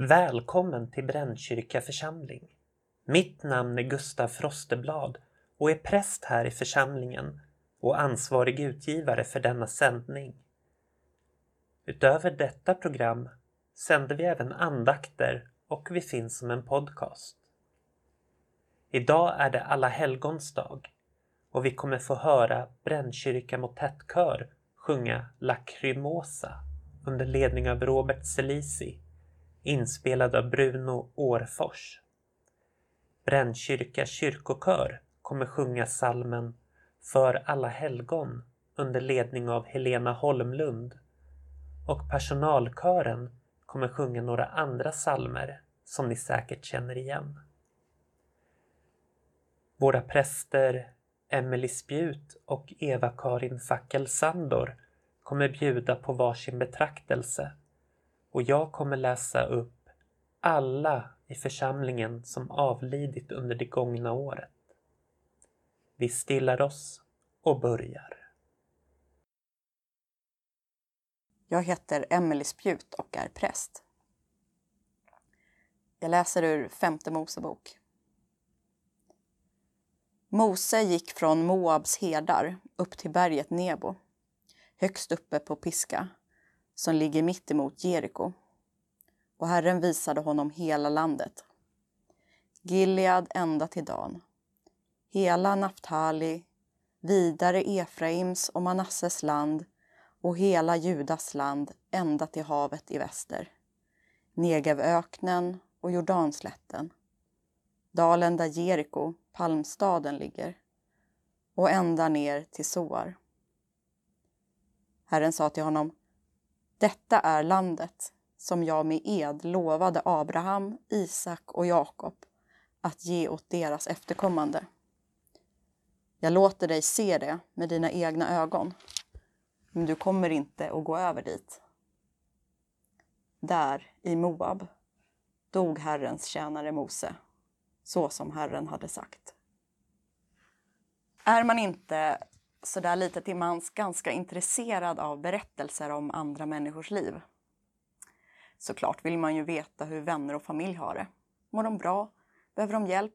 Välkommen till Brännkyrka församling. Mitt namn är Gustav Frosteblad och är präst här i församlingen och ansvarig utgivare för denna sändning. Utöver detta program sänder vi även andakter och vi finns som en podcast. Idag är det Alla helgons dag och vi kommer få höra Brännkyrka motettkör sjunga Lacrimosa under ledning av Robert Selisi inspelad av Bruno Årfors. Brännkyrka kyrkokör kommer sjunga salmen För alla helgon under ledning av Helena Holmlund och personalkören kommer sjunga några andra salmer som ni säkert känner igen. Våra präster Emelie Spjut och Eva-Karin Fackel Sandor kommer bjuda på varsin betraktelse och jag kommer läsa upp alla i församlingen som avlidit under det gångna året. Vi stillar oss och börjar. Jag heter Emelie Spjut och är präst. Jag läser ur Femte Mosebok. Mose gick från Moabs herdar upp till berget Nebo, högst uppe på Piska, som ligger mitt emot Jeriko. Och Herren visade honom hela landet. Gilead ända till Dan, hela Naftali, vidare Efraims och Manasses land och hela Judas land ända till havet i väster. Negevöknen och Jordanslätten, dalen där Jeriko, palmstaden, ligger och ända ner till Soar. Herren sa till honom detta är landet som jag med ed lovade Abraham, Isak och Jakob att ge åt deras efterkommande. Jag låter dig se det med dina egna ögon, men du kommer inte att gå över dit. Där, i Moab, dog Herrens tjänare Mose, så som Herren hade sagt. Är man inte sådär lite till mans ganska intresserad av berättelser om andra människors liv. Såklart vill man ju veta hur vänner och familj har det. Mår de bra? Behöver de hjälp?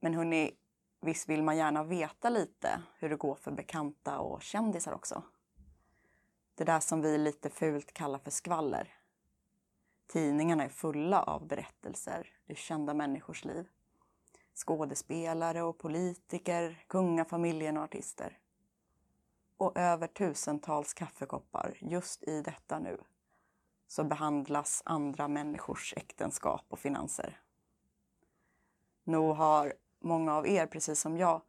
Men hörni, visst vill man gärna veta lite hur det går för bekanta och kändisar också? Det där som vi lite fult kallar för skvaller. Tidningarna är fulla av berättelser ur kända människors liv skådespelare och politiker, kungafamiljen och artister. Och över tusentals kaffekoppar just i detta nu så behandlas andra människors äktenskap och finanser. Nog har många av er, precis som jag,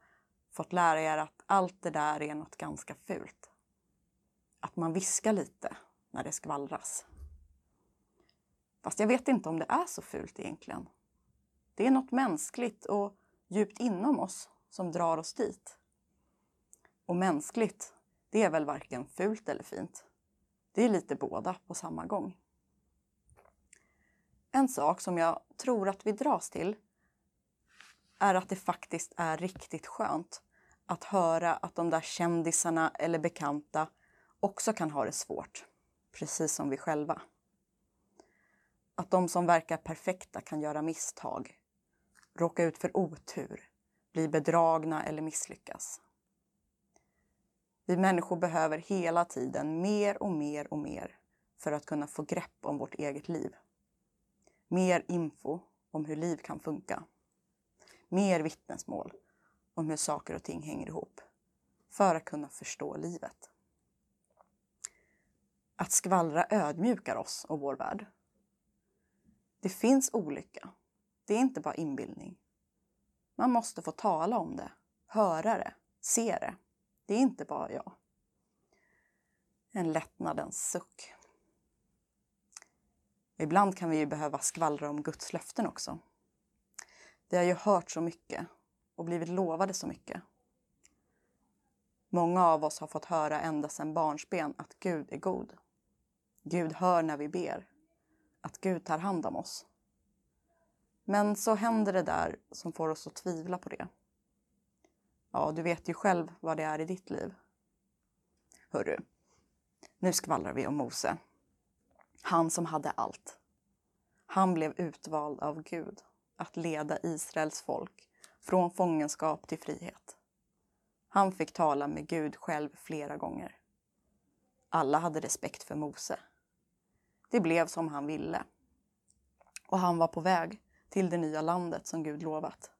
fått lära er att allt det där är något ganska fult. Att man viskar lite när det skvallras. Fast jag vet inte om det är så fult egentligen. Det är något mänskligt och djupt inom oss som drar oss dit. Och mänskligt, det är väl varken fult eller fint. Det är lite båda på samma gång. En sak som jag tror att vi dras till är att det faktiskt är riktigt skönt att höra att de där kändisarna eller bekanta också kan ha det svårt, precis som vi själva. Att de som verkar perfekta kan göra misstag råka ut för otur, bli bedragna eller misslyckas. Vi människor behöver hela tiden mer och mer och mer för att kunna få grepp om vårt eget liv. Mer info om hur liv kan funka. Mer vittnesmål om hur saker och ting hänger ihop för att kunna förstå livet. Att skvallra ödmjukar oss och vår värld. Det finns olycka det är inte bara inbildning. Man måste få tala om det, höra det, se det. Det är inte bara jag. En lättnadens suck. Ibland kan vi ju behöva skvallra om Guds löften också. Vi har ju hört så mycket och blivit lovade så mycket. Många av oss har fått höra ända sedan barnsben att Gud är god. Gud hör när vi ber. Att Gud tar hand om oss. Men så händer det där som får oss att tvivla på det. Ja, du vet ju själv vad det är i ditt liv. Hörru, nu skvallrar vi om Mose. Han som hade allt. Han blev utvald av Gud att leda Israels folk från fångenskap till frihet. Han fick tala med Gud själv flera gånger. Alla hade respekt för Mose. Det blev som han ville. Och han var på väg till det nya landet som Gud lovat.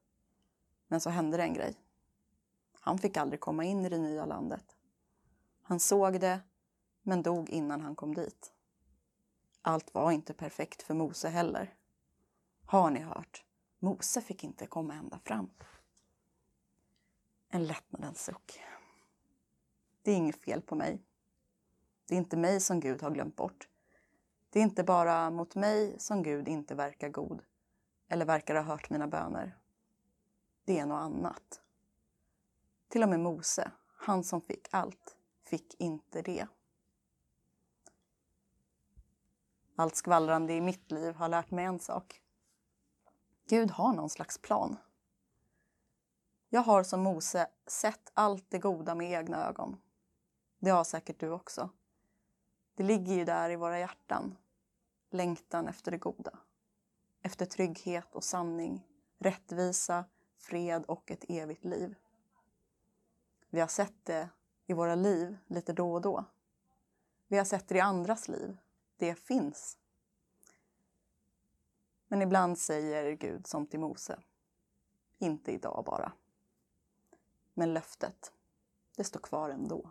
Men så hände det en grej. Han fick aldrig komma in i det nya landet. Han såg det, men dog innan han kom dit. Allt var inte perfekt för Mose heller. Har ni hört? Mose fick inte komma ända fram. En lättnadens suck. Det är inget fel på mig. Det är inte mig som Gud har glömt bort. Det är inte bara mot mig som Gud inte verkar god eller verkar ha hört mina böner. Det är något annat. Till och med Mose, han som fick allt, fick inte det. Allt skvallrande i mitt liv har lärt mig en sak. Gud har någon slags plan. Jag har som Mose sett allt det goda med egna ögon. Det har säkert du också. Det ligger ju där i våra hjärtan. Längtan efter det goda. Efter trygghet och sanning, rättvisa, fred och ett evigt liv. Vi har sett det i våra liv lite då och då. Vi har sett det i andras liv. Det finns. Men ibland säger Gud som till Mose. Inte idag bara. Men löftet, det står kvar ändå.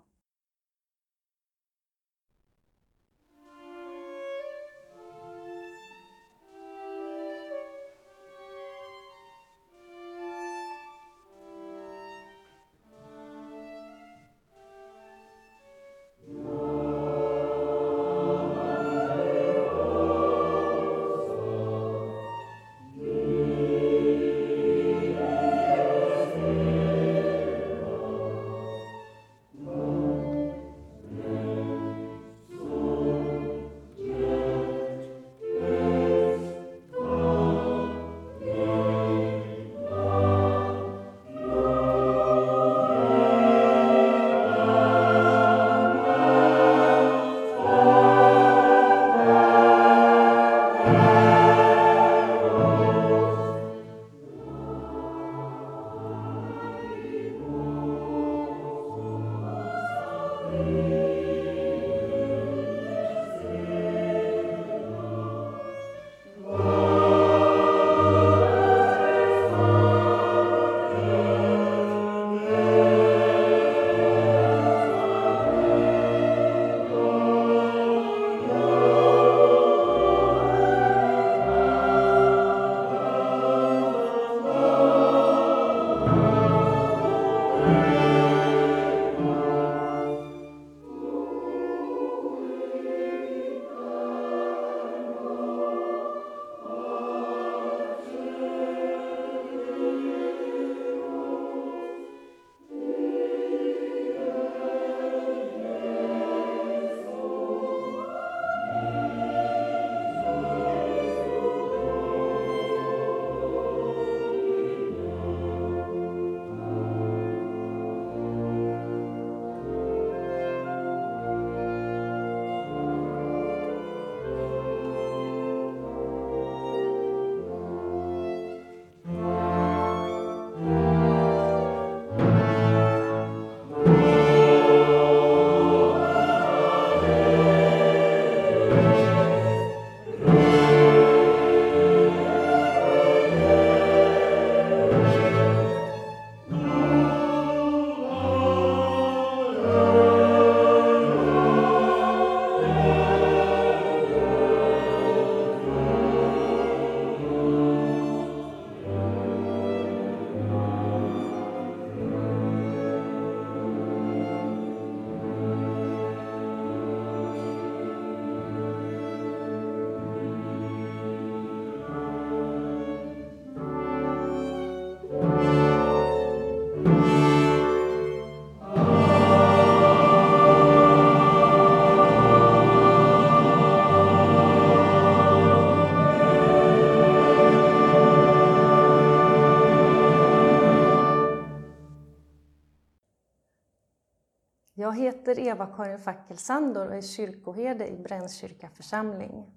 Heter Eva-Karin Fackelsandor och är kyrkoherde i Brännkyrka församling.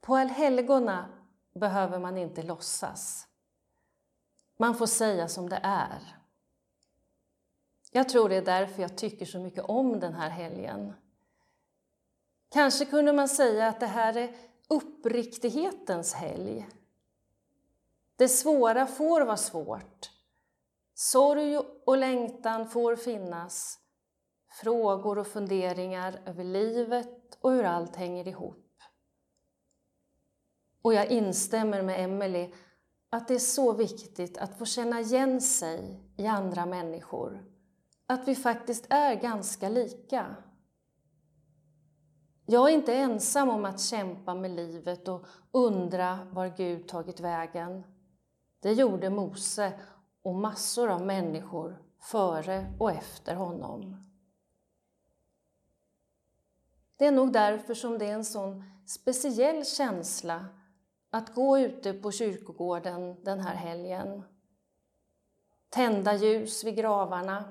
På allhelgona behöver man inte låtsas. Man får säga som det är. Jag tror det är därför jag tycker så mycket om den här helgen. Kanske kunde man säga att det här är uppriktighetens helg. Det svåra får vara svårt. Sorg och längtan får finnas. Frågor och funderingar över livet och hur allt hänger ihop. Och jag instämmer med Emelie att det är så viktigt att få känna igen sig i andra människor. Att vi faktiskt är ganska lika. Jag är inte ensam om att kämpa med livet och undra var Gud tagit vägen. Det gjorde Mose och massor av människor före och efter honom. Det är nog därför som det är en sån speciell känsla att gå ute på kyrkogården den här helgen. Tända ljus vid gravarna,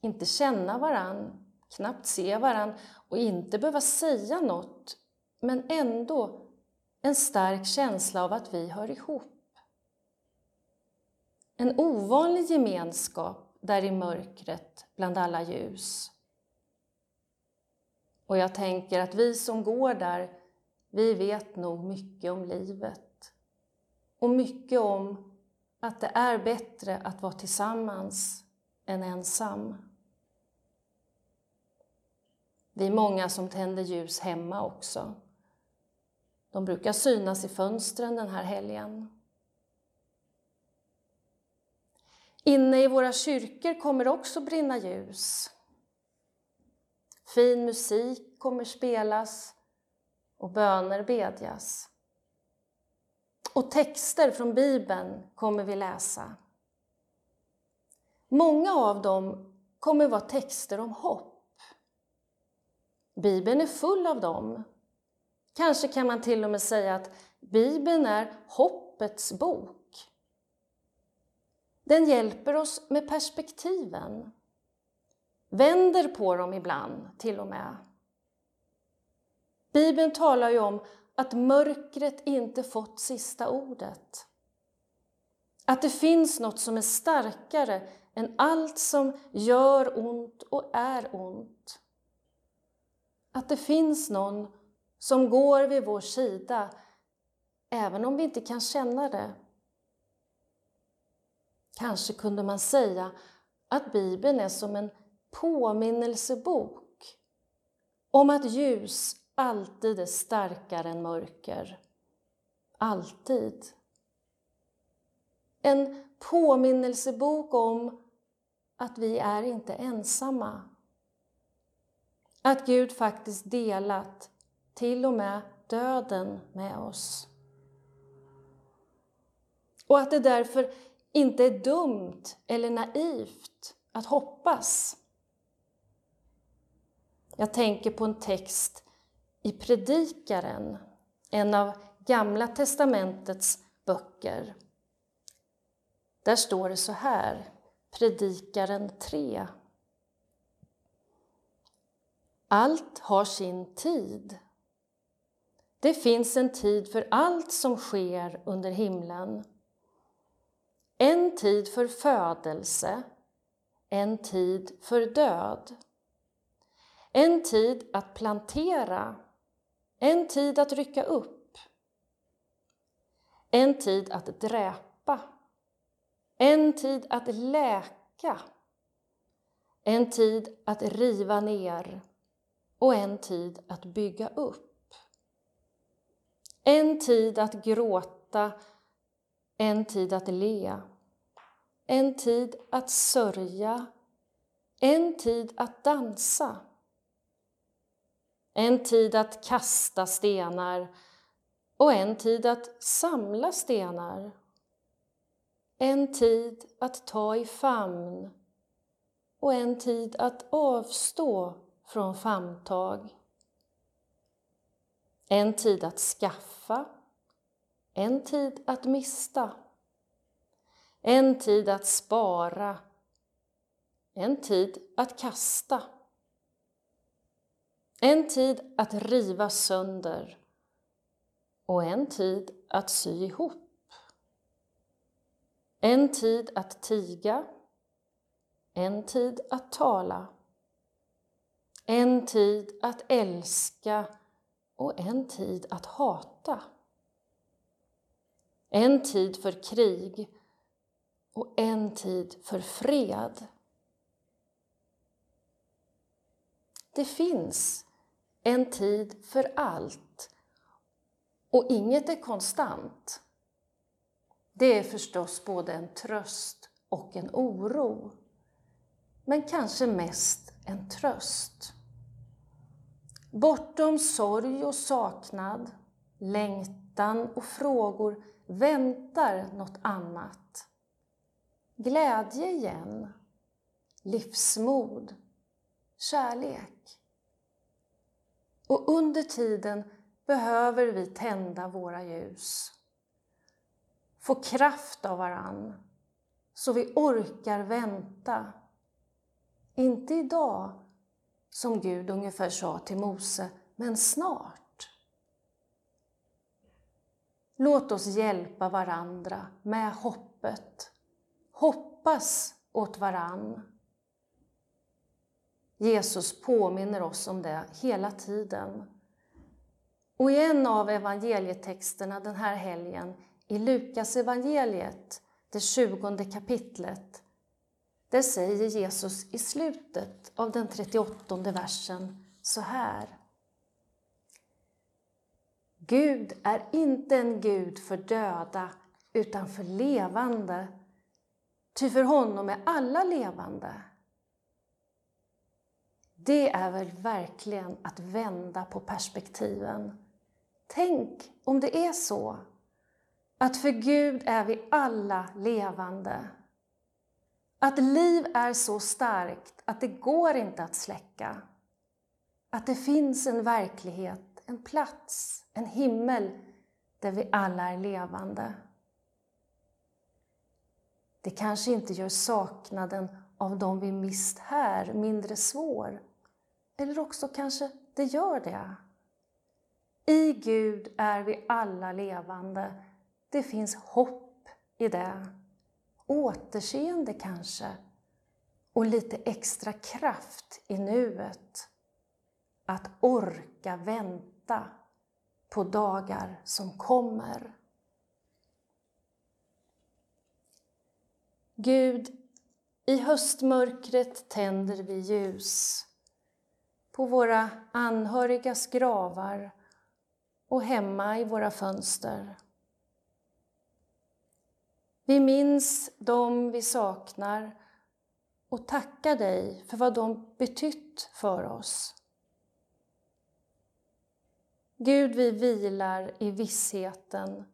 inte känna varann, knappt se varann och inte behöva säga något, men ändå en stark känsla av att vi hör ihop. En ovanlig gemenskap där i mörkret bland alla ljus. Och jag tänker att vi som går där, vi vet nog mycket om livet. Och mycket om att det är bättre att vara tillsammans än ensam. Vi är många som tänder ljus hemma också. De brukar synas i fönstren den här helgen. Inne i våra kyrkor kommer det också brinna ljus. Fin musik kommer spelas och böner bedjas. Och texter från Bibeln kommer vi läsa. Många av dem kommer vara texter om hopp. Bibeln är full av dem. Kanske kan man till och med säga att Bibeln är hoppets bok. Den hjälper oss med perspektiven. Vänder på dem ibland, till och med. Bibeln talar ju om att mörkret inte fått sista ordet. Att det finns något som är starkare än allt som gör ont och är ont. Att det finns någon som går vid vår sida, även om vi inte kan känna det. Kanske kunde man säga att Bibeln är som en påminnelsebok om att ljus alltid är starkare än mörker. Alltid. En påminnelsebok om att vi är inte ensamma. Att Gud faktiskt delat till och med döden med oss. Och att det därför inte är dumt eller naivt att hoppas. Jag tänker på en text i Predikaren, en av Gamla testamentets böcker. Där står det så här, Predikaren 3. Allt har sin tid. Det finns en tid för allt som sker under himlen. En tid för födelse, en tid för död. En tid att plantera, en tid att rycka upp. En tid att dräpa, en tid att läka. En tid att riva ner och en tid att bygga upp. En tid att gråta en tid att le, en tid att sörja, en tid att dansa. En tid att kasta stenar och en tid att samla stenar. En tid att ta i famn och en tid att avstå från famntag. En tid att skaffa en tid att mista. En tid att spara. En tid att kasta. En tid att riva sönder och en tid att sy ihop. En tid att tiga, en tid att tala. En tid att älska och en tid att hata. En tid för krig och en tid för fred. Det finns en tid för allt och inget är konstant. Det är förstås både en tröst och en oro. Men kanske mest en tröst. Bortom sorg och saknad, längtan och frågor väntar något annat. Glädje igen, livsmod, kärlek. Och under tiden behöver vi tända våra ljus. Få kraft av varann, så vi orkar vänta. Inte idag, som Gud ungefär sa till Mose, men snart. Låt oss hjälpa varandra med hoppet. Hoppas åt varann. Jesus påminner oss om det hela tiden. Och i en av evangelietexterna den här helgen, i Lukas evangeliet, det tjugonde kapitlet, där säger Jesus i slutet av den 38 versen så här. Gud är inte en Gud för döda, utan för levande. Ty för honom är alla levande. Det är väl verkligen att vända på perspektiven. Tänk om det är så att för Gud är vi alla levande. Att liv är så starkt att det går inte att släcka. Att det finns en verklighet, en plats, en himmel där vi alla är levande. Det kanske inte gör saknaden av dem vi mist här mindre svår. Eller också kanske det gör det. I Gud är vi alla levande. Det finns hopp i det. Återseende kanske. Och lite extra kraft i nuet. Att orka vänta på dagar som kommer. Gud, i höstmörkret tänder vi ljus på våra anhörigas gravar och hemma i våra fönster. Vi minns dem vi saknar och tackar dig för vad de betytt för oss. Gud, vi vilar i vissheten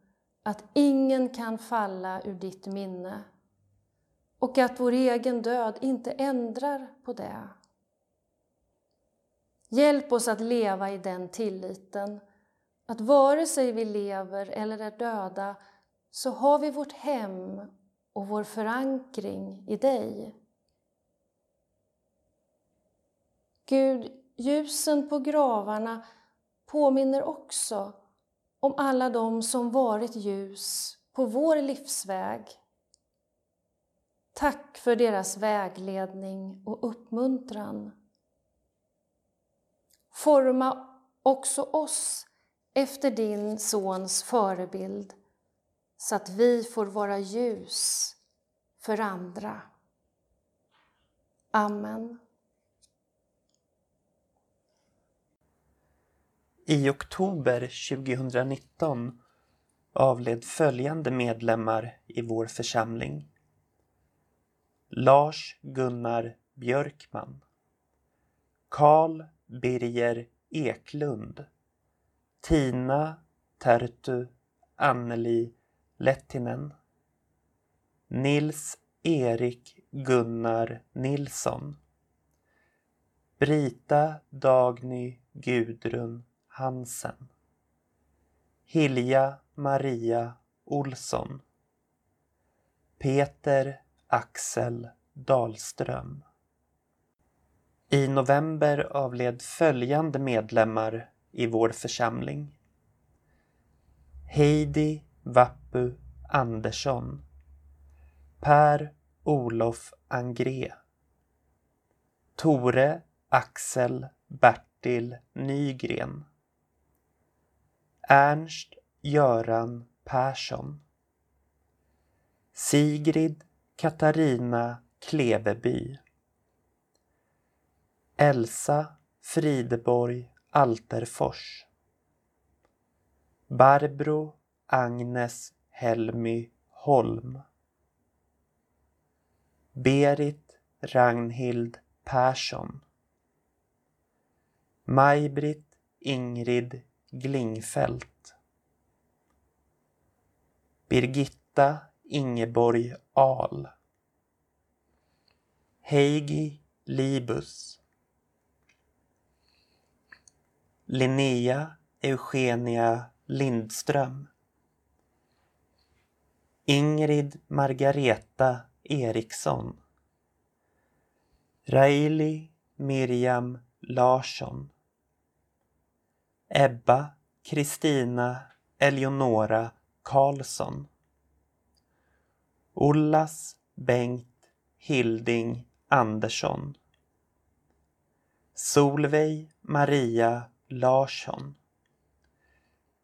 att ingen kan falla ur ditt minne och att vår egen död inte ändrar på det. Hjälp oss att leva i den tilliten att vare sig vi lever eller är döda så har vi vårt hem och vår förankring i dig. Gud, ljusen på gravarna påminner också om alla de som varit ljus på vår livsväg. Tack för deras vägledning och uppmuntran. Forma också oss efter din Sons förebild så att vi får vara ljus för andra. Amen. I oktober 2019 avled följande medlemmar i vår församling. Lars Gunnar Björkman. Karl Birger Eklund. Tina Tertu Anneli Lettinen. Nils Erik Gunnar Nilsson. Brita Dagny Gudrun Hansen. Hilja Maria Olsson. Peter Axel Dahlström. I november avled följande medlemmar i vår församling. Heidi Vappu Andersson. Per Olof Angré. Tore Axel Bertil Nygren. Ernst Göran Persson. Sigrid Katarina Kleveby. Elsa Frideborg Alterfors. Barbro Agnes Helmy Holm. Berit Ragnhild Persson. Maj-Britt Ingrid Glingfält Birgitta Ingeborg Ahl. Heigi Libus. Linnea Eugenia Lindström. Ingrid Margareta Eriksson. Raili Miriam Larsson. Ebba Kristina Eleonora Karlsson. Ollas Bengt Hilding Andersson. Solveig Maria Larsson.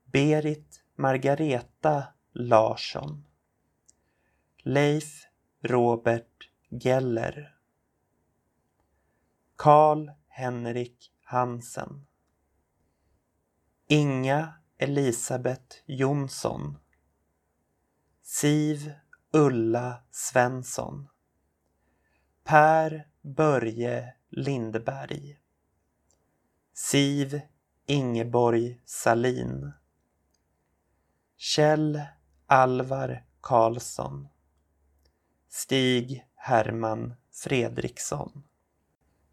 Berit Margareta Larsson. Leif Robert Geller. Karl Henrik Hansen. Inga Elisabeth Jonsson. Siv Ulla Svensson. Per Börje Lindberg. Siv Ingeborg Salin. Kjell Alvar Karlsson. Stig Herman Fredriksson.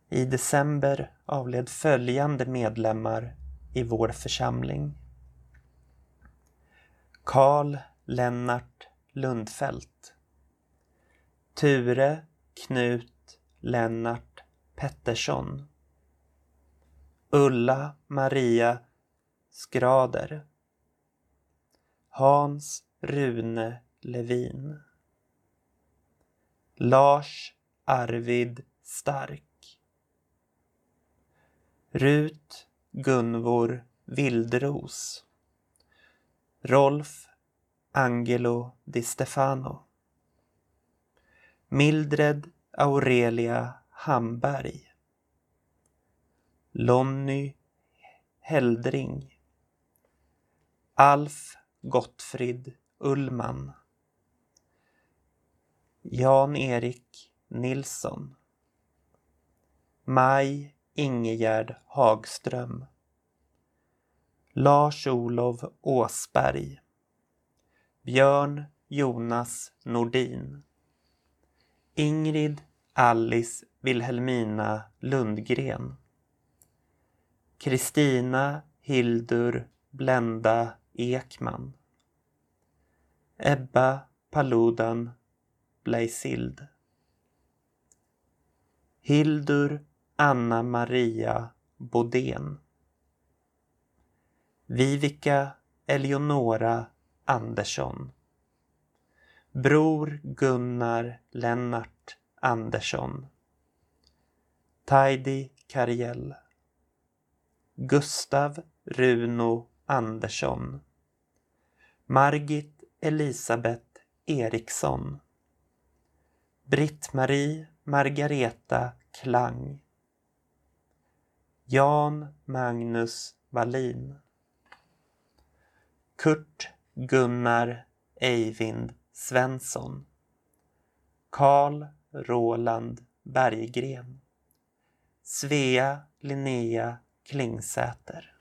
I december avled följande medlemmar i vår församling. Karl Lennart Lundfält Ture Knut Lennart Pettersson. Ulla Maria Skrader. Hans Rune Levin. Lars Arvid Stark. Rut Gunvor Vildros Rolf Angelo Di Stefano. Mildred Aurelia Hamberg. Lonny Heldring. Alf Gottfrid Ullman Jan-Erik Nilsson. Maj Ingegärd Hagström. Lars-Olov Åsberg. Björn Jonas Nordin. Ingrid Alice Wilhelmina Lundgren. Kristina Hildur Blenda Ekman. Ebba Paludan Bleisild Hildur Anna Maria Bodén. Vivica Eleonora Andersson. Bror Gunnar Lennart Andersson. Taidi Kariell Gustav Runo Andersson. Margit Elisabeth Eriksson. Britt-Marie Margareta Klang. Jan Magnus Wallin. Kurt Gunnar Eivind Svensson. Karl Roland Berggren. Svea Linnea Klingsäter.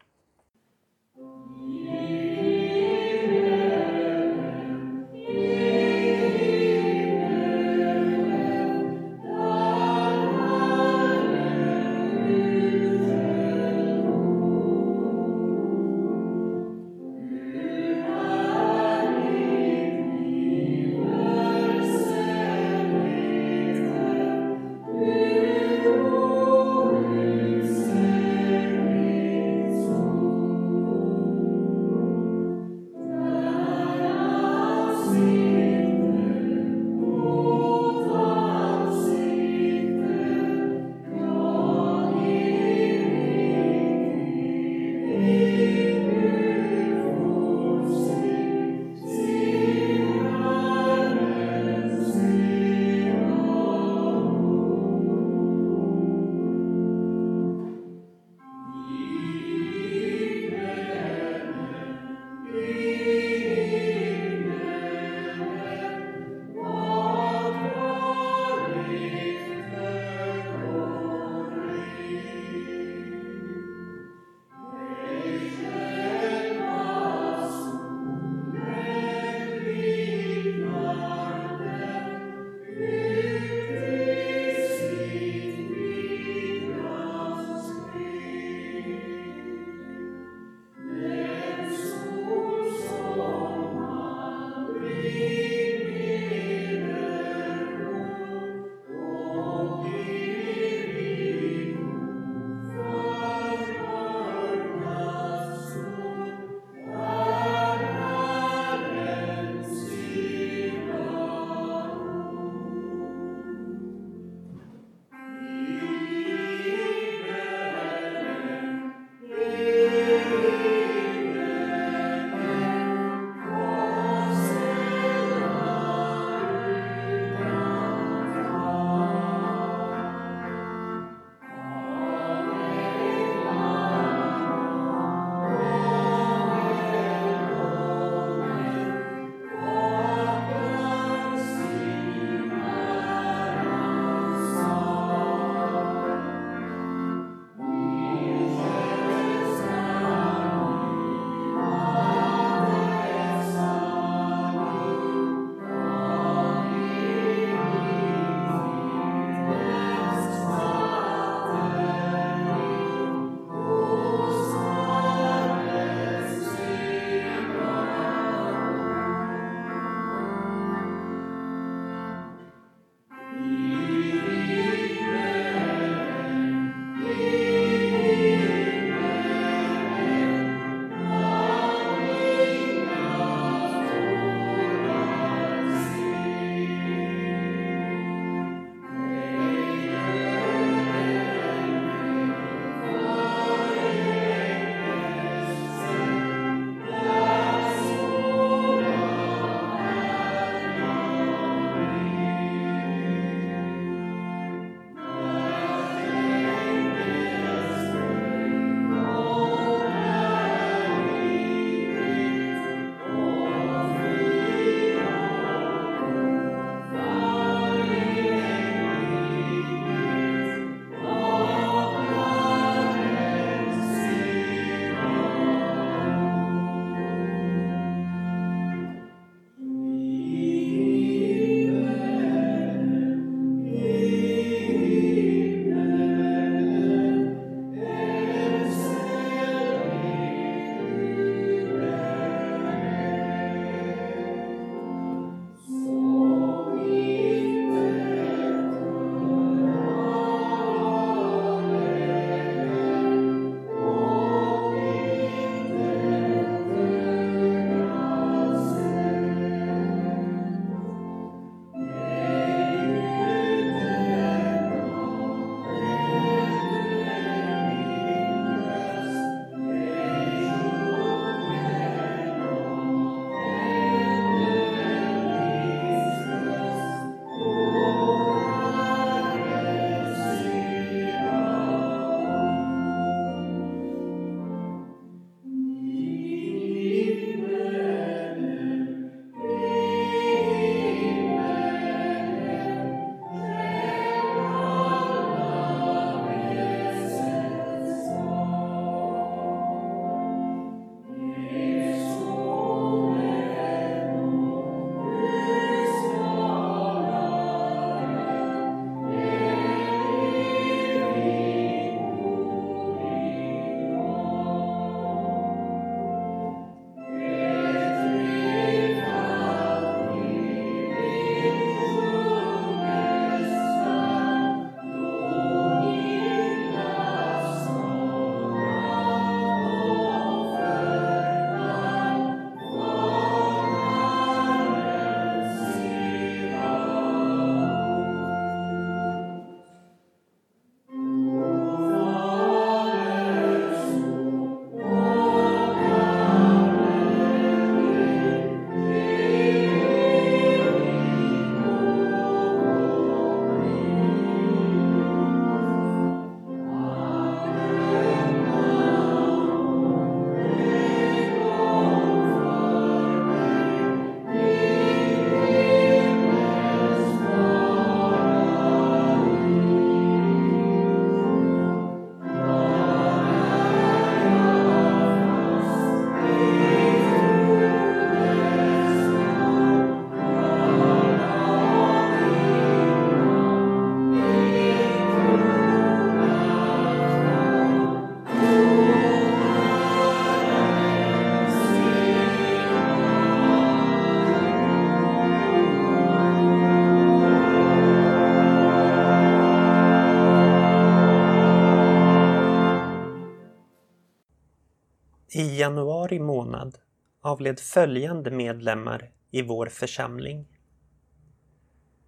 I januari månad avled följande medlemmar i vår församling.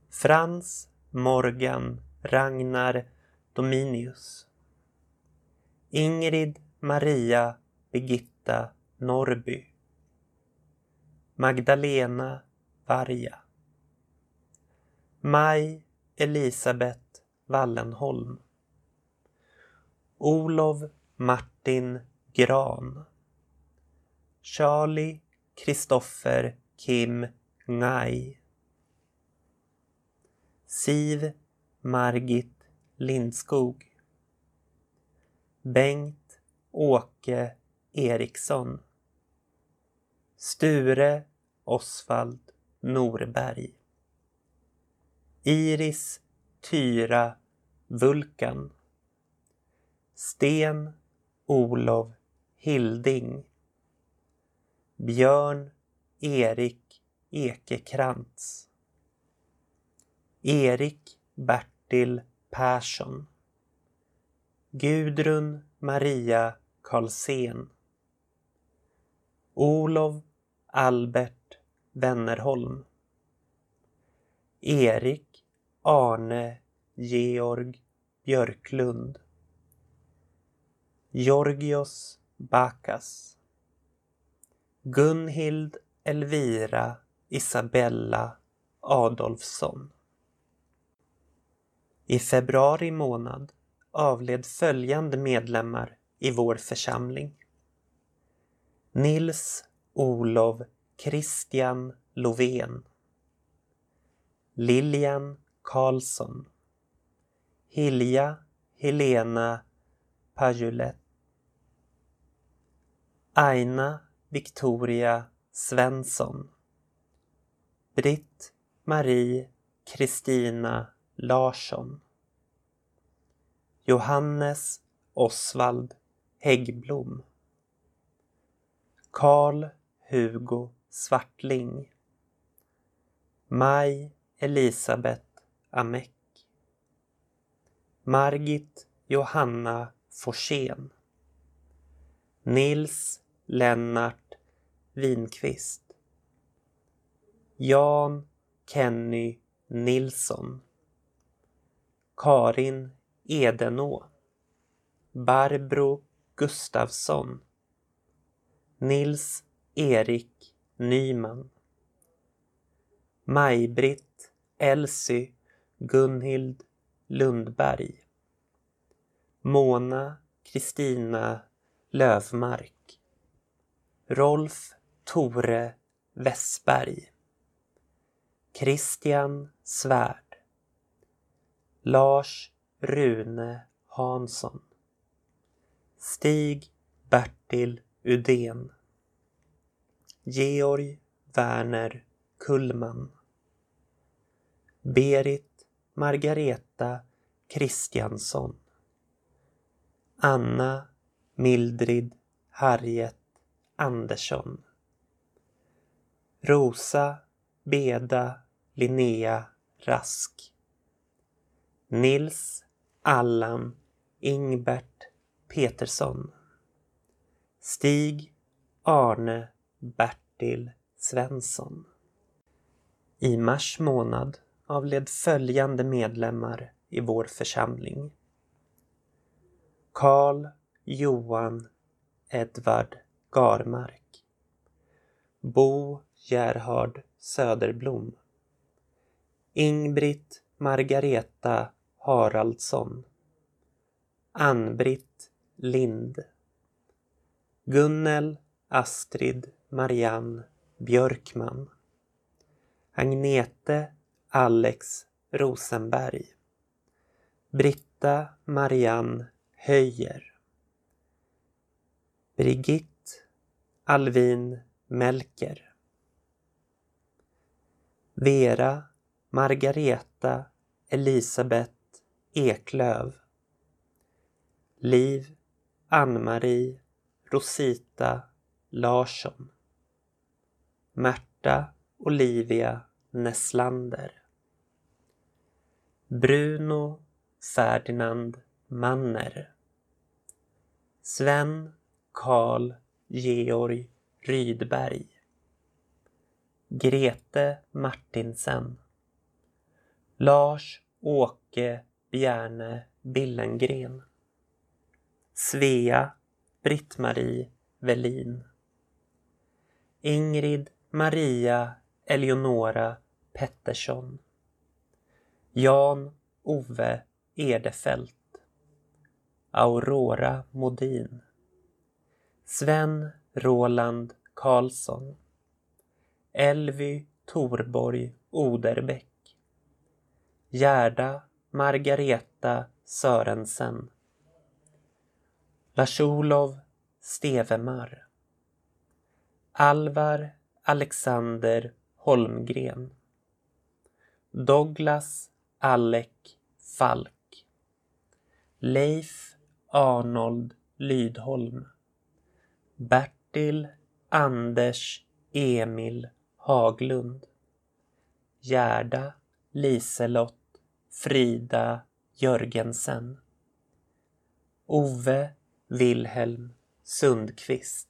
Frans Morgan Ragnar Dominius. Ingrid Maria Birgitta Norby. Magdalena Varja Maj Elisabeth Wallenholm. Olov Martin Gran. Charlie Kristoffer Kim Ngai Siv Margit Lindskog. Bengt Åke Eriksson. Sture Osvald Norberg. Iris Tyra Vulkan. Sten Olov Hilding. Björn Erik Ekekrantz. Erik Bertil Persson. Gudrun Maria Karlsén. Olov Albert Wennerholm. Erik Arne Georg Björklund. Georgios Bakas. Gunhild Elvira Isabella Adolfsson. I februari månad avled följande medlemmar i vår församling. Nils Olov Christian Lovén. Lilian Karlsson. Hilja Helena Pajulet. Aina Victoria Svensson. Britt Marie Kristina Larsson. Johannes Osvald Häggblom. Karl Hugo Svartling. Maj Elisabeth Amek. Margit Johanna Forsén. Nils Lennart Winqvist. Jan Kenny Nilsson. Karin Edenå. Barbro Gustavsson Nils Erik Nyman. Maj-Britt Elsy Gunhild Lundberg. Mona Kristina Lövmark Rolf Tore Westberg. Christian Svärd. Lars Rune Hansson. Stig Bertil Udén. Georg Werner Kullman. Berit Margareta Kristiansson Anna Mildrid Harriet Andersson. Rosa Beda Linnea Rask. Nils Allan Ingbert Petersson. Stig Arne Bertil Svensson. I mars månad avled följande medlemmar i vår församling. Karl Johan Edvard Garmark. Bo Gerhard Söderblom. Ingbritt Margareta Haraldsson. Ann-Britt Lind. Gunnel Astrid Marianne Björkman. Agnete Alex Rosenberg. Britta Marianne Höjer. Brigitte Alvin Melker. Vera Margareta Elisabeth Eklöv Liv Ann-Marie Rosita Larsson. Märta Olivia Nesslander Bruno Ferdinand Manner. Sven Karl Georg Rydberg. Grete Martinsen. Lars Åke Bjärne Billengren. Svea Britt-Marie Velin. Ingrid Maria Eleonora Pettersson. Jan Ove Edefelt. Aurora Modin. Sven Roland Karlsson. Elvy Torborg Oderbäck. Gerda Margareta Sörensen. Lars-Olov Stevemar. Alvar Alexander Holmgren. Douglas Alec Falk. Leif Arnold Lydholm Bertil Anders Emil Haglund. Gerda Liselott Frida Jörgensen. Ove Wilhelm Sundqvist.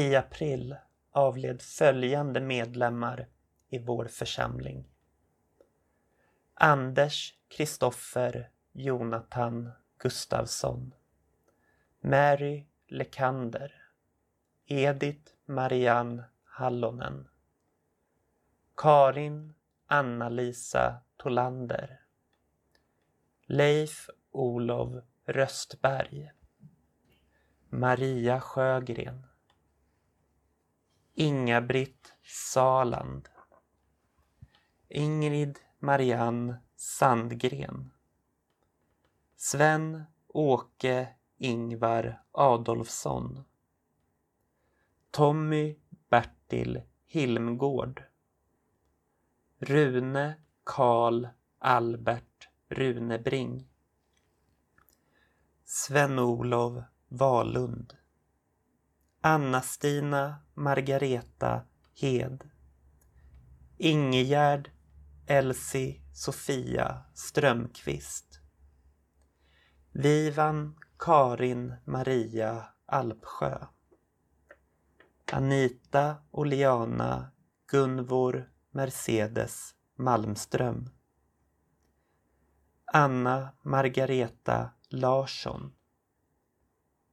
I april avled följande medlemmar i vår församling. Anders Kristoffer Jonathan Gustavsson Mary Lekander. Edith Marianne Hallonen. Karin Anna-Lisa Tolander Leif Olov Röstberg. Maria Sjögren. Inga-Britt Saland. Ingrid Marianne Sandgren. Sven-Åke Ingvar Adolfsson. Tommy Bertil Hilmgård. Rune Karl Albert Runebring. Sven-Olov Valund Anna-Stina Margareta Hed. Ingegärd Elsie Sofia Strömqvist. Vivan Karin Maria Alpsjö. Anita Oliana Gunvor Mercedes Malmström. Anna Margareta Larsson.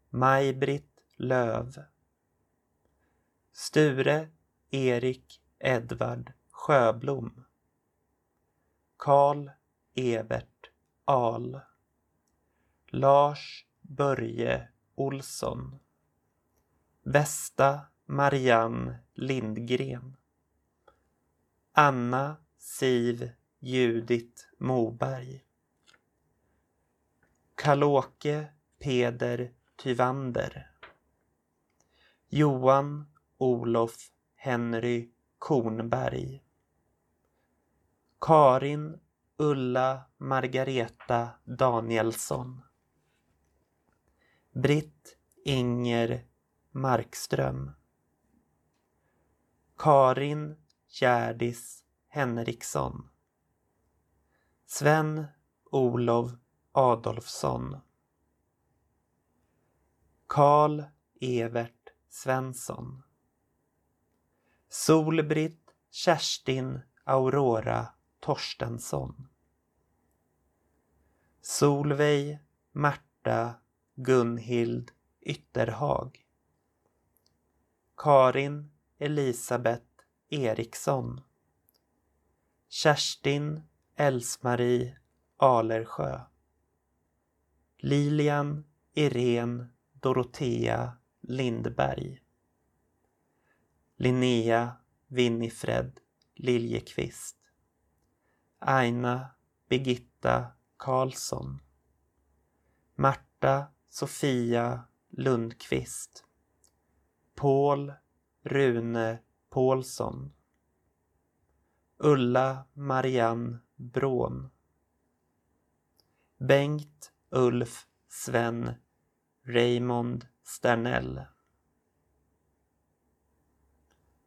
Maj-Britt Löv Sture Erik Edvard Sjöblom. Karl Evert Ahl. Lars Börje Olsson. Västa Marianne Lindgren. Anna Siv Judit Moberg. Kalåke Peder Tyvander. Johan Olof Henry Kornberg. Karin Ulla Margareta Danielsson. Britt Inger Markström. Karin Gärdis Henriksson. Sven Olof Adolfsson. Karl Evert Svensson. Solbritt Kerstin Aurora Torstensson. Solveig Marta Gunhild Ytterhag. Karin Elisabeth Eriksson. Kerstin Elsmarie Alersjö. Lilian Irene Dorotea Lindberg. Linnea Winifred Liljekvist. Aina Birgitta Karlsson. Marta Sofia Lundqvist. Paul Rune Paulsson. Ulla Marianne Brån. Bengt Ulf Sven Raymond Sternell.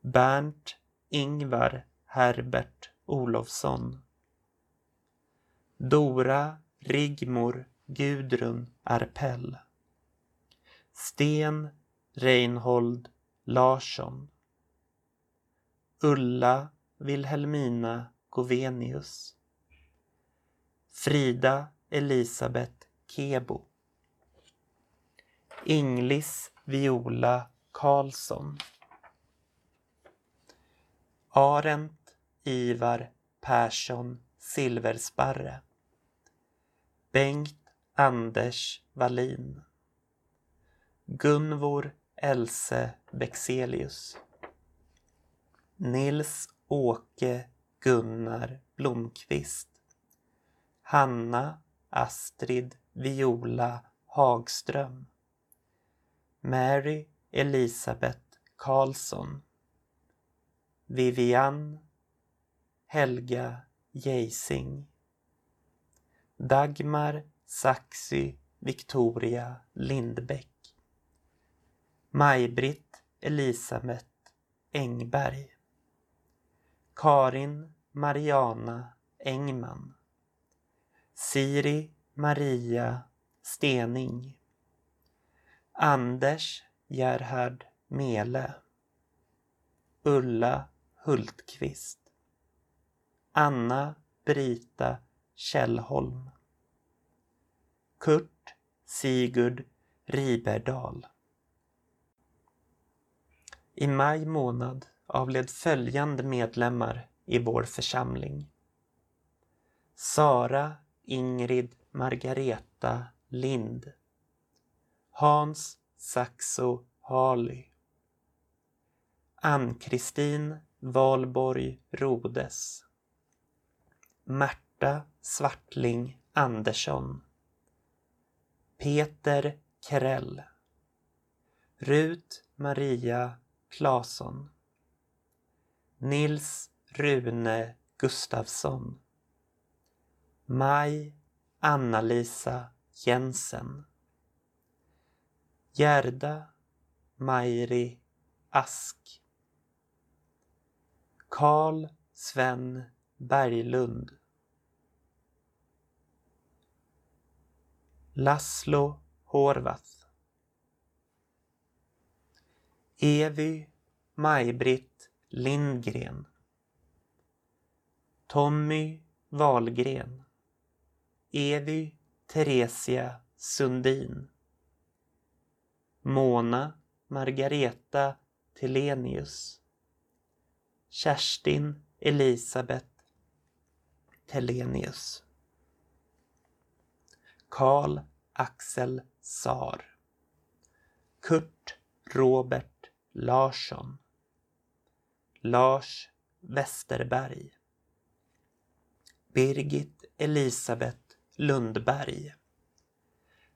Bernt Ingvar Herbert Olofsson. Dora Rigmor Gudrun Arpell. Sten Reinhold Larsson. Ulla Wilhelmina Govenius. Frida Elisabeth Kebo. Inglis Viola Karlsson. Arendt Ivar Persson Silversparre. Bengt Anders Wallin. Gunvor Else Bexelius. Nils Åke Gunnar Blomqvist. Hanna Astrid Viola Hagström. Mary Elisabeth Karlsson. Vivian Helga Geising Dagmar Saxy Victoria Lindbäck Maj-Britt Elisabeth Engberg Karin Mariana Engman Siri Maria Stening Anders Gerhard Mele Ulla Hultqvist Anna Brita Kjellholm. Kurt Sigurd Riberdal I maj månad avled följande medlemmar i vår församling. Sara Ingrid Margareta Lind Hans Saxo Harley Ann-Kristin Valborg Rodes Märta Svartling Andersson. Peter Krell. Rut Maria Claesson. Nils Rune Gustafsson. Maj Anna-Lisa Jensen. Gerda Mairi Ask. Karl Sven Berglund. Laszlo Horvath. Evy Maj-Britt Lindgren. Tommy Wahlgren. Evy Theresia Sundin. Mona Margareta Telenius Kerstin Elisabeth Telenius. Karl Axel Sar. Kurt Robert Larsson. Lars Westerberg. Birgit Elisabeth Lundberg.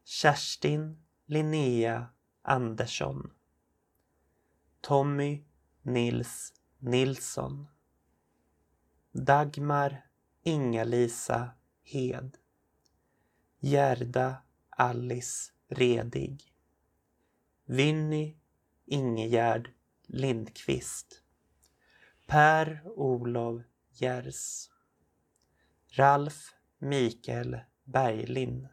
Kerstin Linnea Andersson. Tommy Nils Nilsson. Dagmar Inga-Lisa Hed. Gerda Alice Redig. Vinny Ingegärd Lindqvist. Per-Olov Gers. Ralf Mikael Berglin.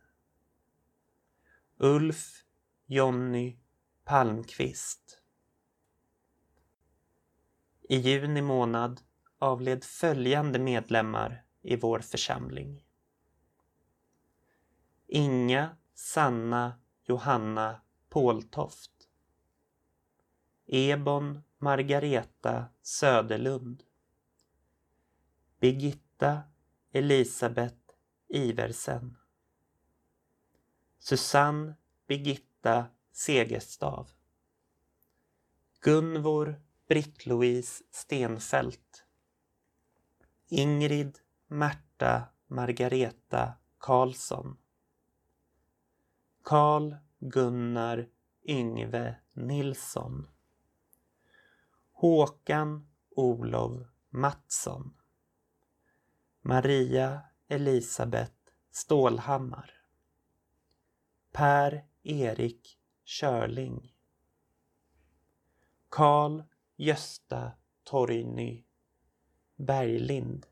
Ulf Jonny Palmqvist. I juni månad avled följande medlemmar i vår församling. Inga Sanna Johanna Påltoft. Ebon Margareta Söderlund. Birgitta Elisabeth Iversen. Susanne Birgitta Segerstav. Gunvor Britt-Louise Stenfelt. Ingrid Märta Margareta Karlsson. Karl Gunnar Yngve Nilsson. Håkan Olov Mattsson. Maria Elisabeth Stålhammar. Per-Erik Körling. Karl Gösta Torgny Berglind.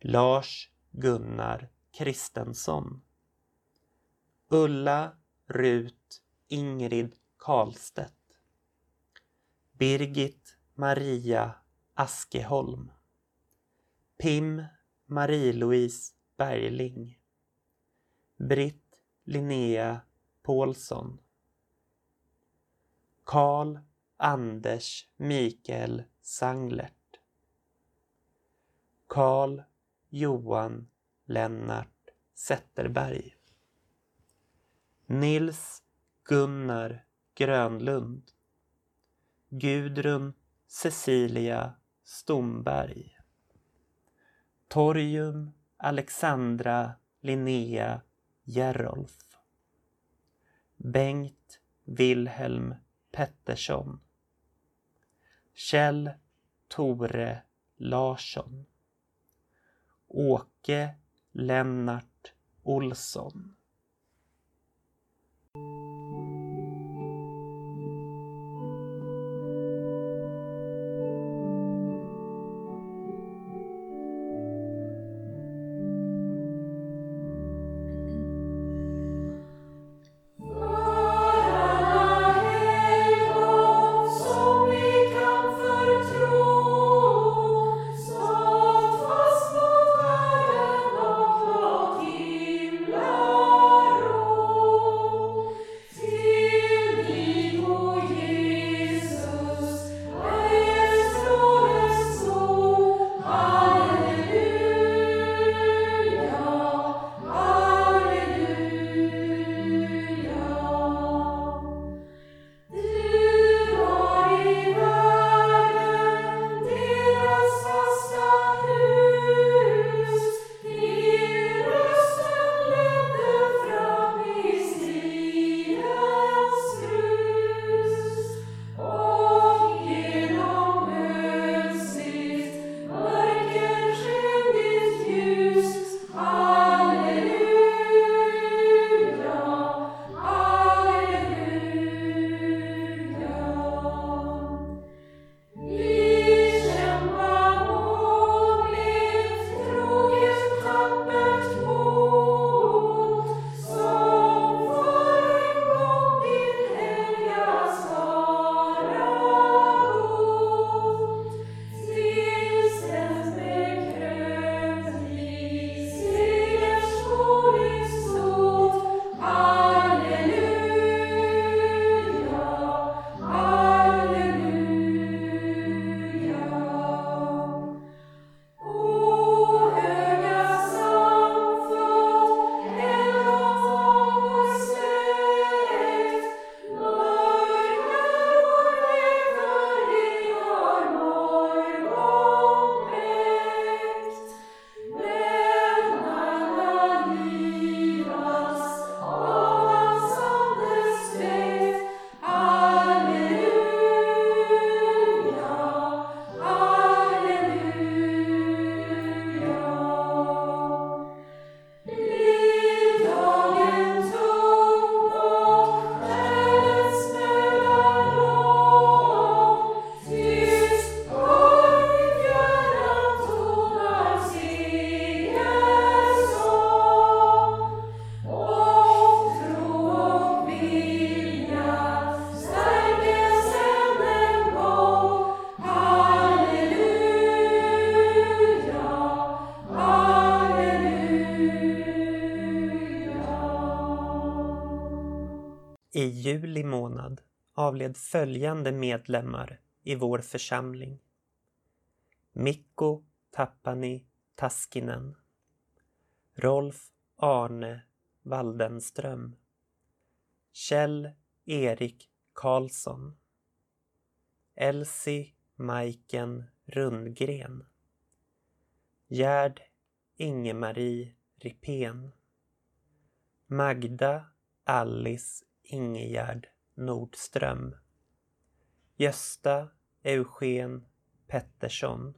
Lars Gunnar Kristensson. Ulla Rut Ingrid Karlstedt. Birgit Maria Askeholm. Pim Marie-Louise Bergling. Britt Linnea Paulsson. Karl Anders Mikael Sanglert. Karl Johan Lennart Zetterberg. Nils Gunnar Grönlund. Gudrun Cecilia Stomberg. Torjum Alexandra Linnea Gerolf. Bengt Wilhelm Pettersson. Kjell Tore Larsson. Åke Lennart Olsson. I juli månad avled följande medlemmar i vår församling. Mikko Tappani Taskinen. Rolf Arne Waldenström. Kjell Erik Karlsson. Elsie Majken Rundgren. Gerd Ingemarie Ripén Magda Alice Ingegärd Nordström. Gösta Eugen Pettersson.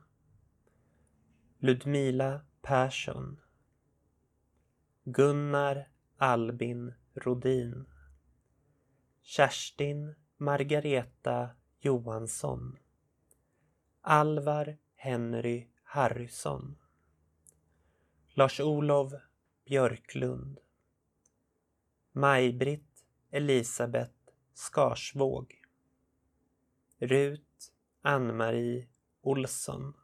Ludmila Persson. Gunnar Albin Rodin. Kerstin Margareta Johansson. Alvar Henry Harrysson Lars-Olov Björklund. Maj-Britt Elisabeth Skarsvåg. Rut Ann-Marie Olsson.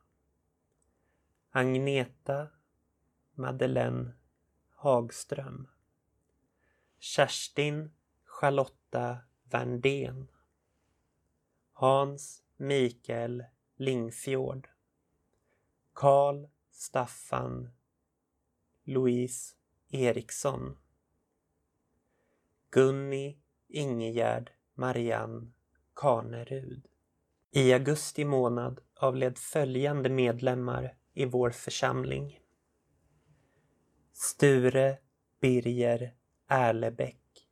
Agneta Madeleine Hagström. Kerstin Charlotta Verndén Hans Mikael Lingfjord. Karl Staffan Louise Eriksson. Gunni Ingegärd Marianne Kanerud. I augusti månad avled följande medlemmar i vår församling. Sture Birger Erlebäck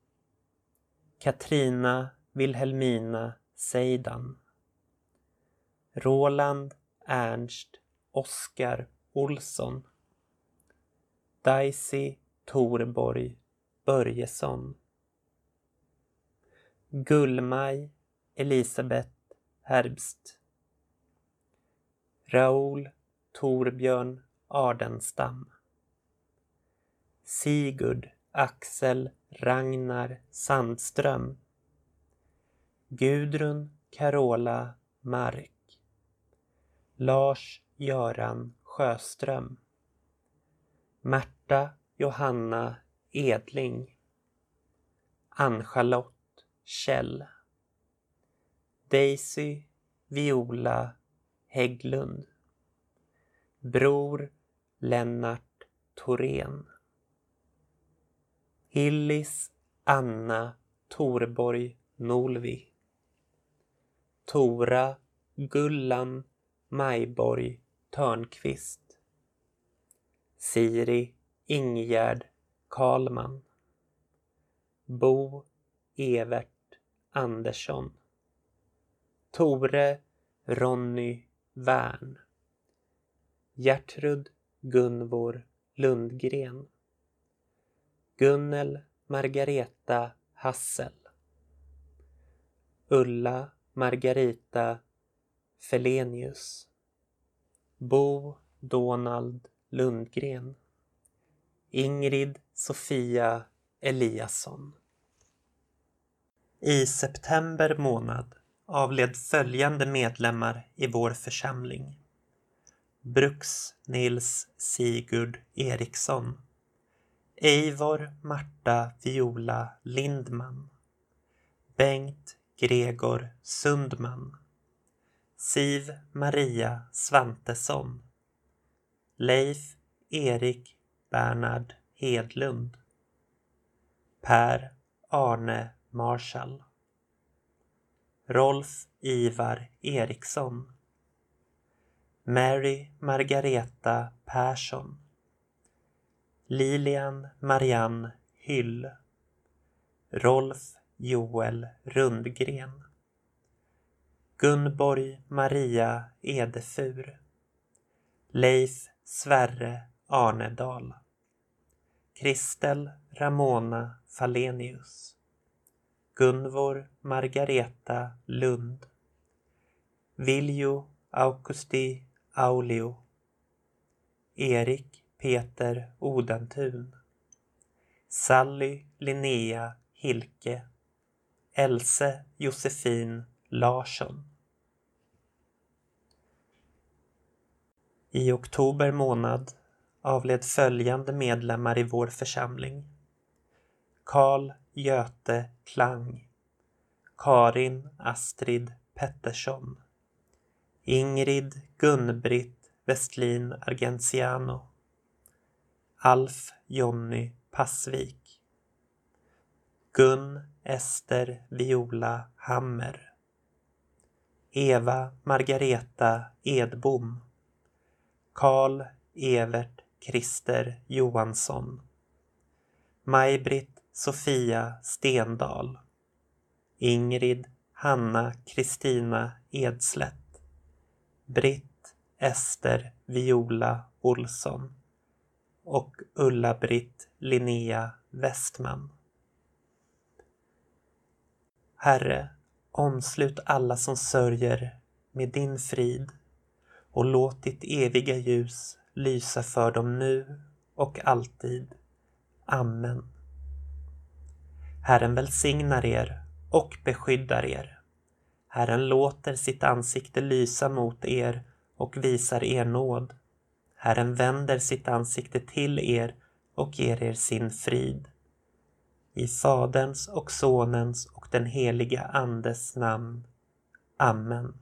Katrina Wilhelmina Seidan Roland Ernst Oskar Olsson Daisy Torborg Börjesson Gullmaj Elisabeth Herbst Raoul Torbjörn Ardenstam Sigurd Axel Ragnar Sandström Gudrun Carola Mark Lars Göran Sjöström Märta Johanna Edling Ann-Charlotte Kjell. Daisy Viola Hägglund. Bror Lennart Thorén. Hillis Anna Torborg Nolvi Tora Gullan Majborg Törnqvist. Siri Ingegärd Karlman. Bo Evert Andersson. Tore Ronny Wern. Gertrud Gunvor Lundgren. Gunnel Margareta Hassel. Ulla Margarita Felenius. Bo Donald Lundgren. Ingrid Sofia Eliasson i september månad avled följande medlemmar i vår församling. Bruks Nils Sigurd Eriksson. Eivor Marta Viola Lindman. Bengt Gregor Sundman. Siv Maria Svantesson. Leif Erik Bernhard Hedlund. Per Arne Marshall. Rolf Ivar Eriksson. Mary Margareta Persson. Lilian Marianne Hyll. Rolf Joel Rundgren. Gunborg Maria Edefur. Leif Sverre Arnedal. Kristel Ramona Falenius. Gunvor Margareta Lund. Viljo Augusti Aulio. Erik Peter Odentun. Sally Linnea Hilke. Else Josefin Larsson. I oktober månad avled följande medlemmar i vår församling. Karl Göte Klang. Karin Astrid Pettersson. Ingrid Gun-Britt Westlin Argentiano. Alf Jonny Passvik. Gun Ester Viola Hammer. Eva Margareta Edbom. Karl Evert Christer Johansson. Maj-Britt Sofia Stendal Ingrid Hanna Kristina Edslätt Britt Ester Viola Olsson och Ulla-Britt Linnea Westman. Herre, omslut alla som sörjer med din frid och låt ditt eviga ljus lysa för dem nu och alltid. Amen. Herren välsignar er och beskyddar er. Herren låter sitt ansikte lysa mot er och visar er nåd. Herren vänder sitt ansikte till er och ger er sin frid. I Faderns och Sonens och den heliga Andes namn. Amen.